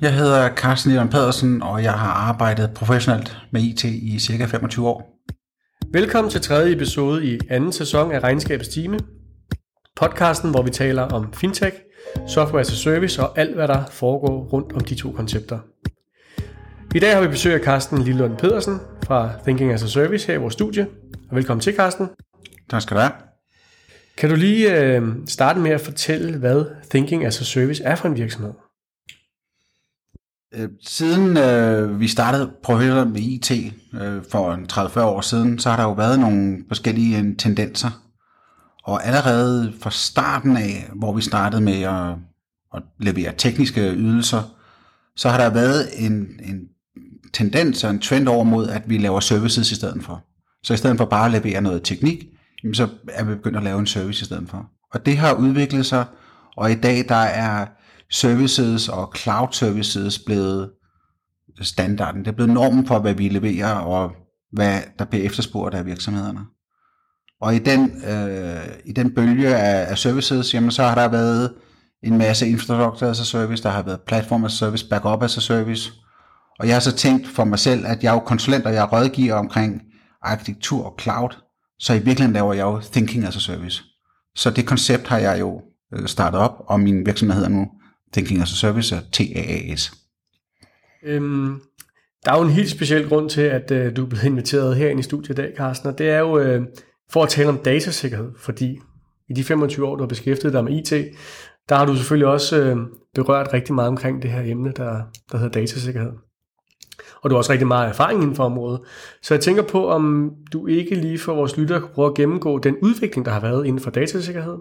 Jeg hedder Carsten Jørgen Pedersen, og jeg har arbejdet professionelt med IT i cirka 25 år. Velkommen til tredje episode i anden sæson af Regnskabets Time. Podcasten, hvor vi taler om fintech, software as a service og alt, hvad der foregår rundt om de to koncepter. I dag har vi besøg af Carsten Lillund Pedersen fra Thinking as a Service her i vores studie. Og velkommen til, Carsten. Tak skal du have. Kan du lige øh, starte med at fortælle, hvad Thinking as a Service er for en virksomhed? Øh, siden øh, vi startede professionelt med IT øh, for 30-40 år siden, så har der jo været nogle forskellige øh, tendenser. Og allerede fra starten af, hvor vi startede med at, at levere tekniske ydelser, så har der været en, en tendens og en trend over mod, at vi laver services i stedet for. Så i stedet for bare at levere noget teknik, så er vi begyndt at lave en service i stedet for. Og det har udviklet sig, og i dag der er services og cloud services blevet standarden. Det er blevet normen for, hvad vi leverer, og hvad der bliver efterspurgt af virksomhederne. Og i den, øh, i den bølge af, af services, jamen, så har der været en masse infrastructure as a service, der har været platform as a service, backup as a service. Og jeg har så tænkt for mig selv, at jeg er jo konsulent, og jeg rådgiver omkring arkitektur og cloud. Så i virkeligheden laver jeg jo thinking as a service. Så det koncept har jeg jo øh, startet op, og min virksomhed hedder nu Thinking as a Service er TAAS. Øhm, der er jo en helt speciel grund til, at øh, du er blevet inviteret herinde i studiet i dag, Carsten, og det er jo øh, for at tale om datasikkerhed, fordi i de 25 år, du har beskæftiget dig med IT, der har du selvfølgelig også øh, berørt rigtig meget omkring det her emne, der, der hedder datasikkerhed. Og du har også rigtig meget erfaring inden for området. Så jeg tænker på, om du ikke lige for vores lyttere kunne prøve at gennemgå den udvikling, der har været inden for datasikkerhed,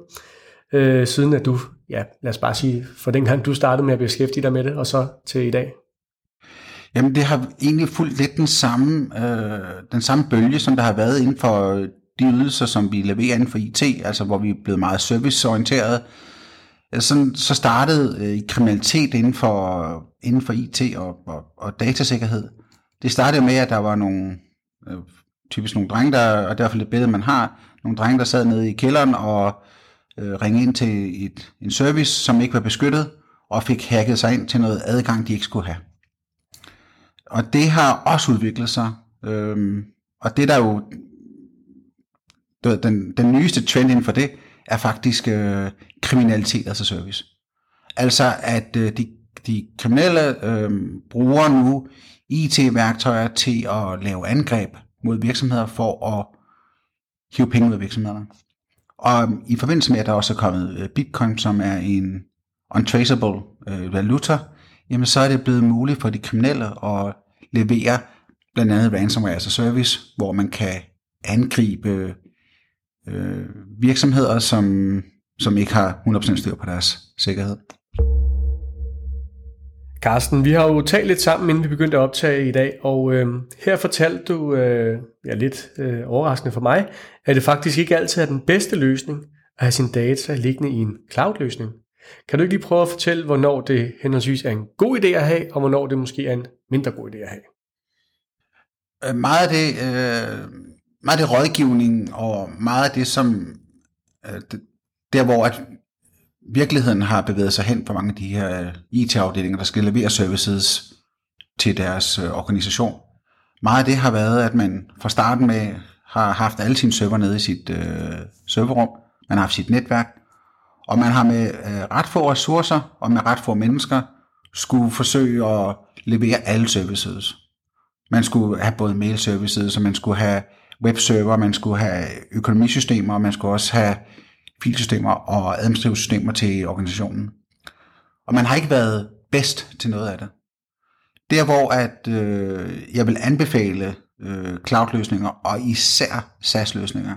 øh, siden at du, ja, lad os bare sige, for dengang du startede med at beskæftige dig med det, og så til i dag? Jamen det har egentlig fulgt lidt den samme, øh, den samme bølge, som der har været inden for øh, de ydelser, som vi leverer inden for IT, altså hvor vi er blevet meget serviceorienteret. Øh, så, så startede øh, kriminalitet inden for, inden for IT og, og, og datasikkerhed. Det startede med, at der var nogle, øh, typisk nogle drenge, der, og derfor det billede, man har, nogle drenge, der sad nede i kælderen og øh, ringe ind til et, en service, som ikke var beskyttet, og fik hacket sig ind til noget adgang, de ikke skulle have. Og det har også udviklet sig. Øhm, og det der jo, den, den nyeste trend inden for det, er faktisk øh, kriminalitet altså service. Altså at øh, de, de kriminelle øh, bruger nu IT-værktøjer til at lave angreb mod virksomheder for at hive penge ud af virksomhederne. Og i forbindelse med, at der også er kommet øh, bitcoin, som er en untraceable øh, valuta, jamen så er det blevet muligt for de kriminelle at levere blandt andet ransomware as a service, hvor man kan angribe øh, virksomheder, som, som ikke har 100% styr på deres sikkerhed. Carsten, vi har jo talt lidt sammen, inden vi begyndte at optage i dag, og øh, her fortalte du, øh, ja lidt øh, overraskende for mig, at det faktisk ikke altid er den bedste løsning at have sine data liggende i en cloud-løsning. Kan du ikke lige prøve at fortælle, hvornår det henholdsvis er en god idé at have, og hvornår det måske er en mindre god idé at have? Øh, meget af det, øh, meget af det rådgivning, og meget af det, som øh, der hvor at virkeligheden har bevæget sig hen på mange af de her øh, IT-afdelinger, der skal levere services til deres øh, organisation. Meget af det har været, at man fra starten med har haft alle sine server nede i sit øh, serverrum, man har haft sit netværk, og man har med øh, ret få ressourcer og med ret få mennesker skulle forsøge at levere alle services. Man skulle have både mail services, og man skulle have webserver, man skulle have økonomisystemer, og man skulle også have filsystemer og administrative systemer til organisationen. Og man har ikke været bedst til noget af det. Der hvor at øh, jeg vil anbefale øh, cloud-løsninger, og især SaaS-løsninger,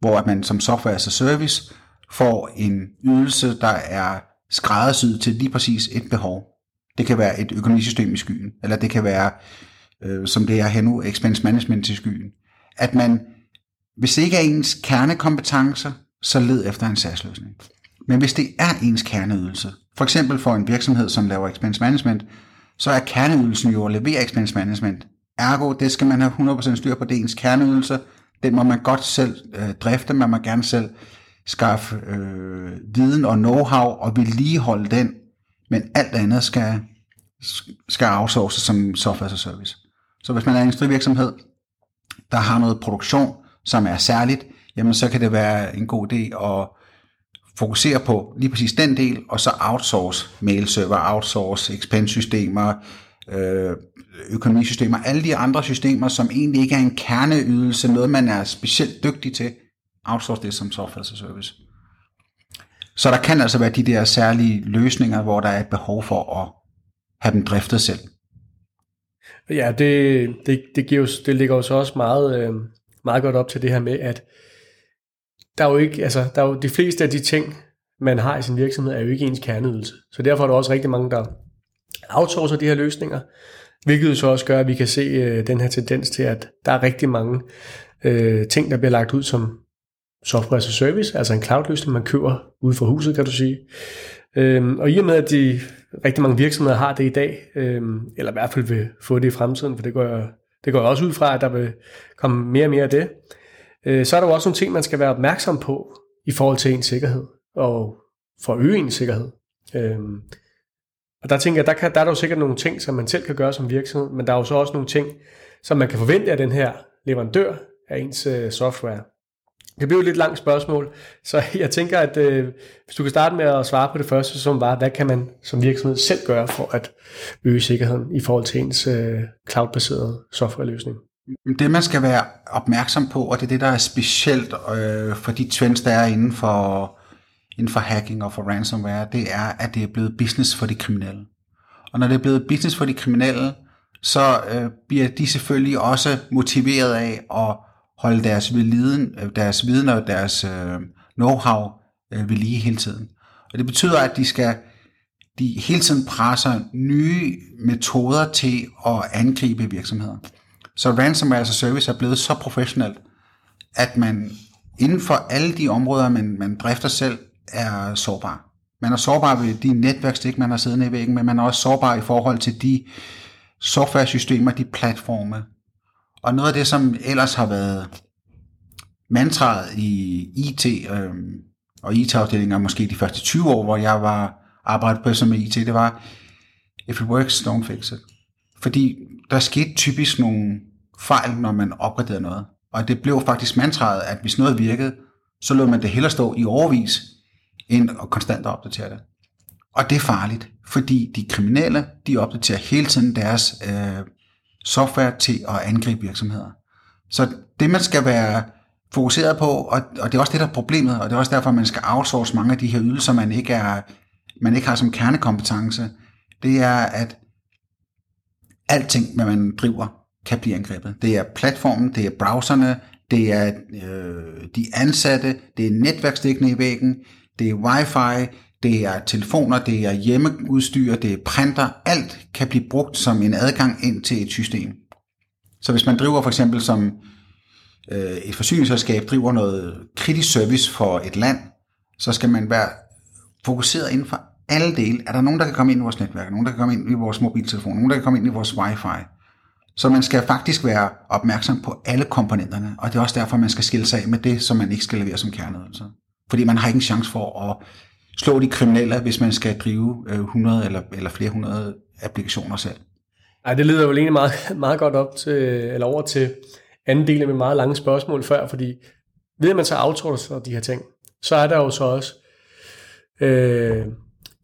hvor at man som software as a service får en ydelse, der er skræddersyet til lige præcis et behov. Det kan være et økonomisystem i skyen, eller det kan være, øh, som det er her nu, expense management til skyen. At man, hvis det ikke er ens kernekompetencer, så led efter en SaaS-løsning. Men hvis det er ens kerneydelse, for eksempel for en virksomhed, som laver expense management, så er kerneydelsen jo at levere expense management. Ergo, det skal man have 100% styr på, det er ens kerneydelse. Den må man godt selv øh, drifte, man må gerne selv skaffe øh, viden og know-how og vedligeholde den, men alt andet skal skal outsources som software as a service. Så hvis man er en industrivirksomhed, der har noget produktion, som er særligt, jamen så kan det være en god idé at fokusere på lige præcis den del, og så outsource mailserver, outsource expense-systemer, øh, økonomisystemer, alle de andre systemer, som egentlig ikke er en kerneydelse, noget man er specielt dygtig til, outsource det som software as a service. Så der kan altså være de der særlige løsninger, hvor der er et behov for at have dem driftet selv. Ja, det, det, det, giver det ligger jo så også meget, øh, meget godt op til det her med, at der er jo ikke, altså, der er jo de fleste af de ting, man har i sin virksomhed, er jo ikke ens kerneydelse. Så derfor er der også rigtig mange, der outsourcer de her løsninger, hvilket så også gør, at vi kan se øh, den her tendens til, at der er rigtig mange øh, ting, der bliver lagt ud som software as a service, altså en cloud-løsning, man køber ude for huset, kan du sige. Øhm, og i og med, at de rigtig mange virksomheder har det i dag, øhm, eller i hvert fald vil få det i fremtiden, for det går, jeg, det går jeg også ud fra, at der vil komme mere og mere af det, øh, så er der jo også nogle ting, man skal være opmærksom på i forhold til ens sikkerhed, og for at øge ens sikkerhed. Øhm, og der tænker jeg, der, kan, der er der jo sikkert nogle ting, som man selv kan gøre som virksomhed, men der er jo så også nogle ting, som man kan forvente af den her leverandør af ens øh, software. Det bliver jo et lidt langt spørgsmål, så jeg tænker, at øh, hvis du kan starte med at svare på det første, som var, hvad kan man som virksomhed selv gøre for at øge sikkerheden i forhold til ens øh, cloud-baserede softwareløsning? Det man skal være opmærksom på, og det er det, der er specielt øh, for de trends, der er inden for, inden for hacking og for ransomware, det er, at det er blevet business for de kriminelle. Og når det er blevet business for de kriminelle, så øh, bliver de selvfølgelig også motiveret af at holde deres viden, øh, deres viden og deres øh, know-how øh, ved lige hele tiden. Og det betyder, at de skal de hele tiden presser nye metoder til at angribe virksomheder. Så ransomware as a service er blevet så professionelt, at man inden for alle de områder, man, man drifter selv, er sårbar. Man er sårbar ved de netværkstik, man har siddende i væggen, men man er også sårbar i forhold til de software-systemer, de platforme, og noget af det, som ellers har været mantraet i IT øh, og IT-afdelinger måske de første 20 år, hvor jeg var arbejdet på som IT, det var, if it works, don't fix it. Fordi der skete typisk nogle fejl, når man opgraderede noget. Og det blev faktisk mantraet, at hvis noget virkede, så lod man det hellere stå i overvis, end at konstant opdatere det. Og det er farligt, fordi de kriminelle, de opdaterer hele tiden deres øh, software til at angribe virksomheder. Så det man skal være fokuseret på, og, og det er også det, der er problemet, og det er også derfor, man skal outsource mange af de her ydelser, man ikke, er, man ikke har som kernekompetence, det er, at alting, hvad man driver, kan blive angrebet. Det er platformen, det er browserne, det er øh, de ansatte, det er netværksdækkende i væggen, det er wifi, det er telefoner, det er hjemmeudstyr, det er printer, alt kan blive brugt som en adgang ind til et system. Så hvis man driver for eksempel som øh, et forsyningsselskab, driver noget kritisk service for et land, så skal man være fokuseret inden for alle dele. Er der nogen, der kan komme ind i vores netværk? Nogen, der kan komme ind i vores mobiltelefon? Nogen, der kan komme ind i vores wifi? Så man skal faktisk være opmærksom på alle komponenterne, og det er også derfor, man skal skille sig af med det, som man ikke skal levere som kerneydelse. Fordi man har ikke en chance for at slå de kriminelle, hvis man skal drive øh, 100 eller, eller flere hundrede applikationer selv. Nej, det leder jo egentlig meget, meget godt op til, eller over til anden del af mit meget lange spørgsmål før, fordi ved at man så outsourcer de her ting, så er der jo så også øh,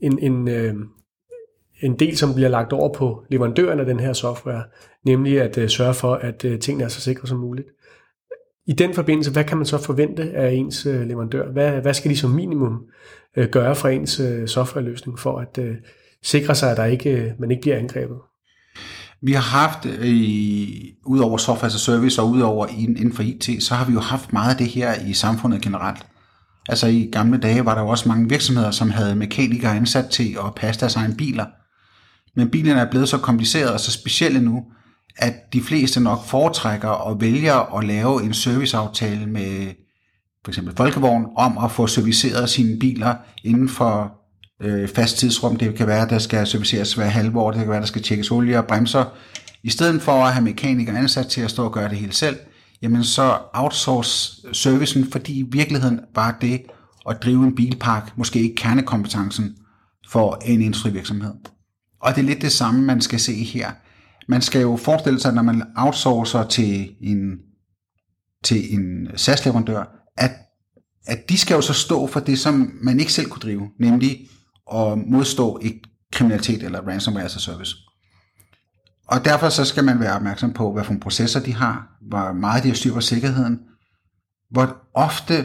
en, en, øh, en del, som bliver lagt over på leverandøren af den her software, nemlig at øh, sørge for, at øh, tingene er så sikre som muligt. I den forbindelse, hvad kan man så forvente af ens øh, leverandør? Hvad, hvad skal de som minimum øh, gøre for ens øh, softwareløsning for at øh, sikre sig, at der ikke, øh, man ikke bliver angrebet? Vi har haft, øh, i, ud over software as a service og ud over inden for IT, så har vi jo haft meget af det her i samfundet generelt. Altså i gamle dage var der jo også mange virksomheder, som havde mekanikere ansat til at passe deres egen biler. Men bilerne er blevet så komplicerede og så specielle nu, at de fleste nok foretrækker og vælger at lave en serviceaftale med for eksempel Folkevogn om at få serviceret sine biler inden for øh, fast tidsrum. Det kan være, at der skal serviceres hver halve år, det kan være, at der skal tjekkes olie og bremser. I stedet for at have mekanikere ansat til at stå og gøre det hele selv, jamen så outsource servicen, fordi i virkeligheden var det at drive en bilpark måske ikke kernekompetencen for en industrivirksomhed. Og det er lidt det samme, man skal se her. Man skal jo forestille sig, når man outsourcer til en, til en SaaS-leverandør, at, at de skal jo så stå for det, som man ikke selv kunne drive, nemlig at modstå et kriminalitet eller ransomware as a service. Og derfor så skal man være opmærksom på, hvad for nogle processer de har, hvor meget de har styr på sikkerheden, hvor ofte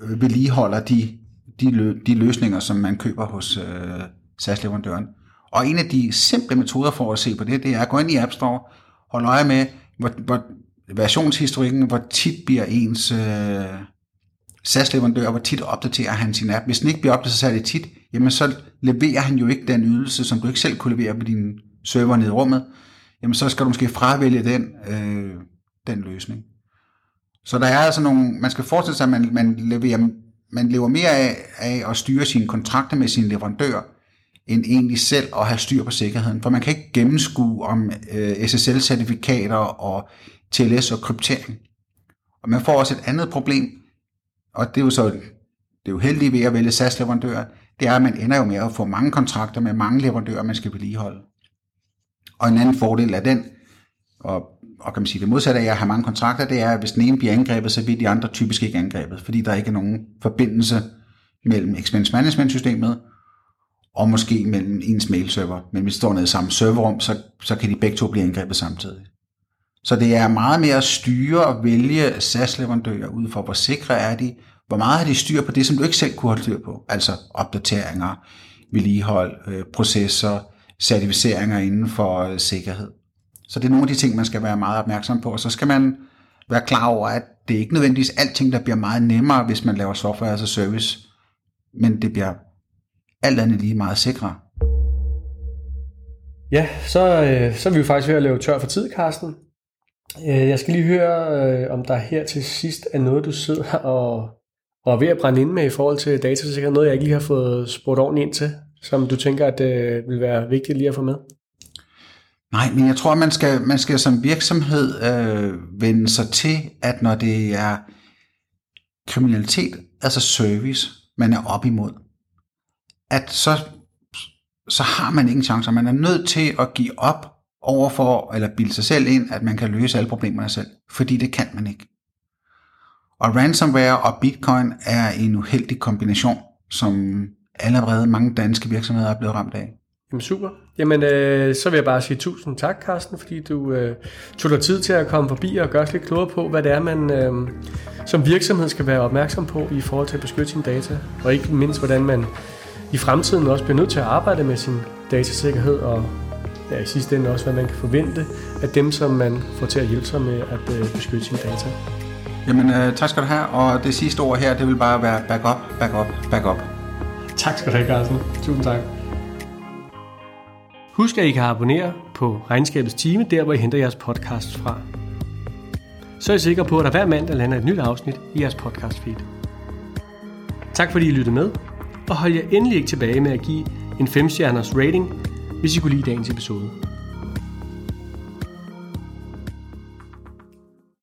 vedligeholder de de, lø, de løsninger, som man køber hos øh, SaaS-leverandøren. Og en af de simple metoder for at se på det, det er at gå ind i App Store, holde øje med, hvor, hvor versionshistorikken, hvor tit bliver ens øh, SaaS-leverandør, hvor tit opdaterer han sin app. Hvis den ikke bliver opdateret særlig tit, jamen så leverer han jo ikke den ydelse, som du ikke selv kunne levere på din server nede i rummet. Jamen så skal du måske fravælge den, øh, den løsning. Så der er altså nogle, man skal forestille sig, at man, man, leverer, man lever mere af, af at styre sine kontrakter med sine leverandører, end egentlig selv at have styr på sikkerheden. For man kan ikke gennemskue om øh, SSL-certifikater og TLS og kryptering. Og man får også et andet problem, og det er jo så det er jo heldigt ved at vælge SAS-leverandører, det er, at man ender jo med at få mange kontrakter med mange leverandører, man skal vedligeholde. Og en anden fordel af den, og, og kan man sige det modsatte af at have mange kontrakter, det er, at hvis den ene bliver angrebet, så bliver de andre typisk ikke angrebet, fordi der ikke er nogen forbindelse mellem expense management systemet og måske mellem ens mailserver. Men hvis de står nede i samme serverrum, så, så kan de begge to blive angrebet samtidig. Så det er meget mere at styre og vælge SaaS-leverandører ud for, hvor sikre er de, hvor meget har de styr på det, som du ikke selv kunne holde styr på. Altså opdateringer, vedligehold, øh, processer, certificeringer inden for øh, sikkerhed. Så det er nogle af de ting, man skal være meget opmærksom på. Og så skal man være klar over, at det er ikke nødvendigvis alting, der bliver meget nemmere, hvis man laver software as a service, men det bliver alt andet lige meget sikre. Ja, så, øh, så er vi jo faktisk ved at lave tør for tid, Carsten. Øh, jeg skal lige høre, øh, om der her til sidst er noget, du sidder og, og er ved at brænde ind med i forhold til datasikkerhed. Noget, jeg ikke lige har fået spurgt ordentligt ind til, som du tænker, at det vil være vigtigt lige at få med? Nej, men jeg tror, man skal, man skal som virksomhed øh, vende sig til, at når det er kriminalitet, altså service, man er op imod, at så, så har man ingen chancer. Man er nødt til at give op overfor, eller bilde sig selv ind, at man kan løse alle problemerne selv, fordi det kan man ikke. Og ransomware og bitcoin er en uheldig kombination, som allerede mange danske virksomheder er blevet ramt af. Jamen super. Jamen øh, så vil jeg bare sige tusind tak, Carsten, fordi du øh, tog dig tid til at komme forbi og gøre os lidt klogere på, hvad det er, man øh, som virksomhed skal være opmærksom på i forhold til at beskytte sine data, og ikke mindst, hvordan man i fremtiden også bliver nødt til at arbejde med sin datasikkerhed, og ja, i sidste ende også, hvad man kan forvente af dem, som man får til at hjælpe sig med at øh, beskytte sine data. Jamen, øh, tak skal du have, og det sidste ord her, det vil bare være back up, back up, back up. Tak skal du have, Carsten. Tusind tak. Husk, at I kan abonnere på Regnskabets Time, der hvor I henter jeres podcast fra. Så er I sikre på, at der hver mandag lander et nyt afsnit i jeres podcast feed. Tak fordi I lyttede med, og hold jer endelig ikke tilbage med at give en 5-stjerners rating, hvis I kunne lide dagens episode.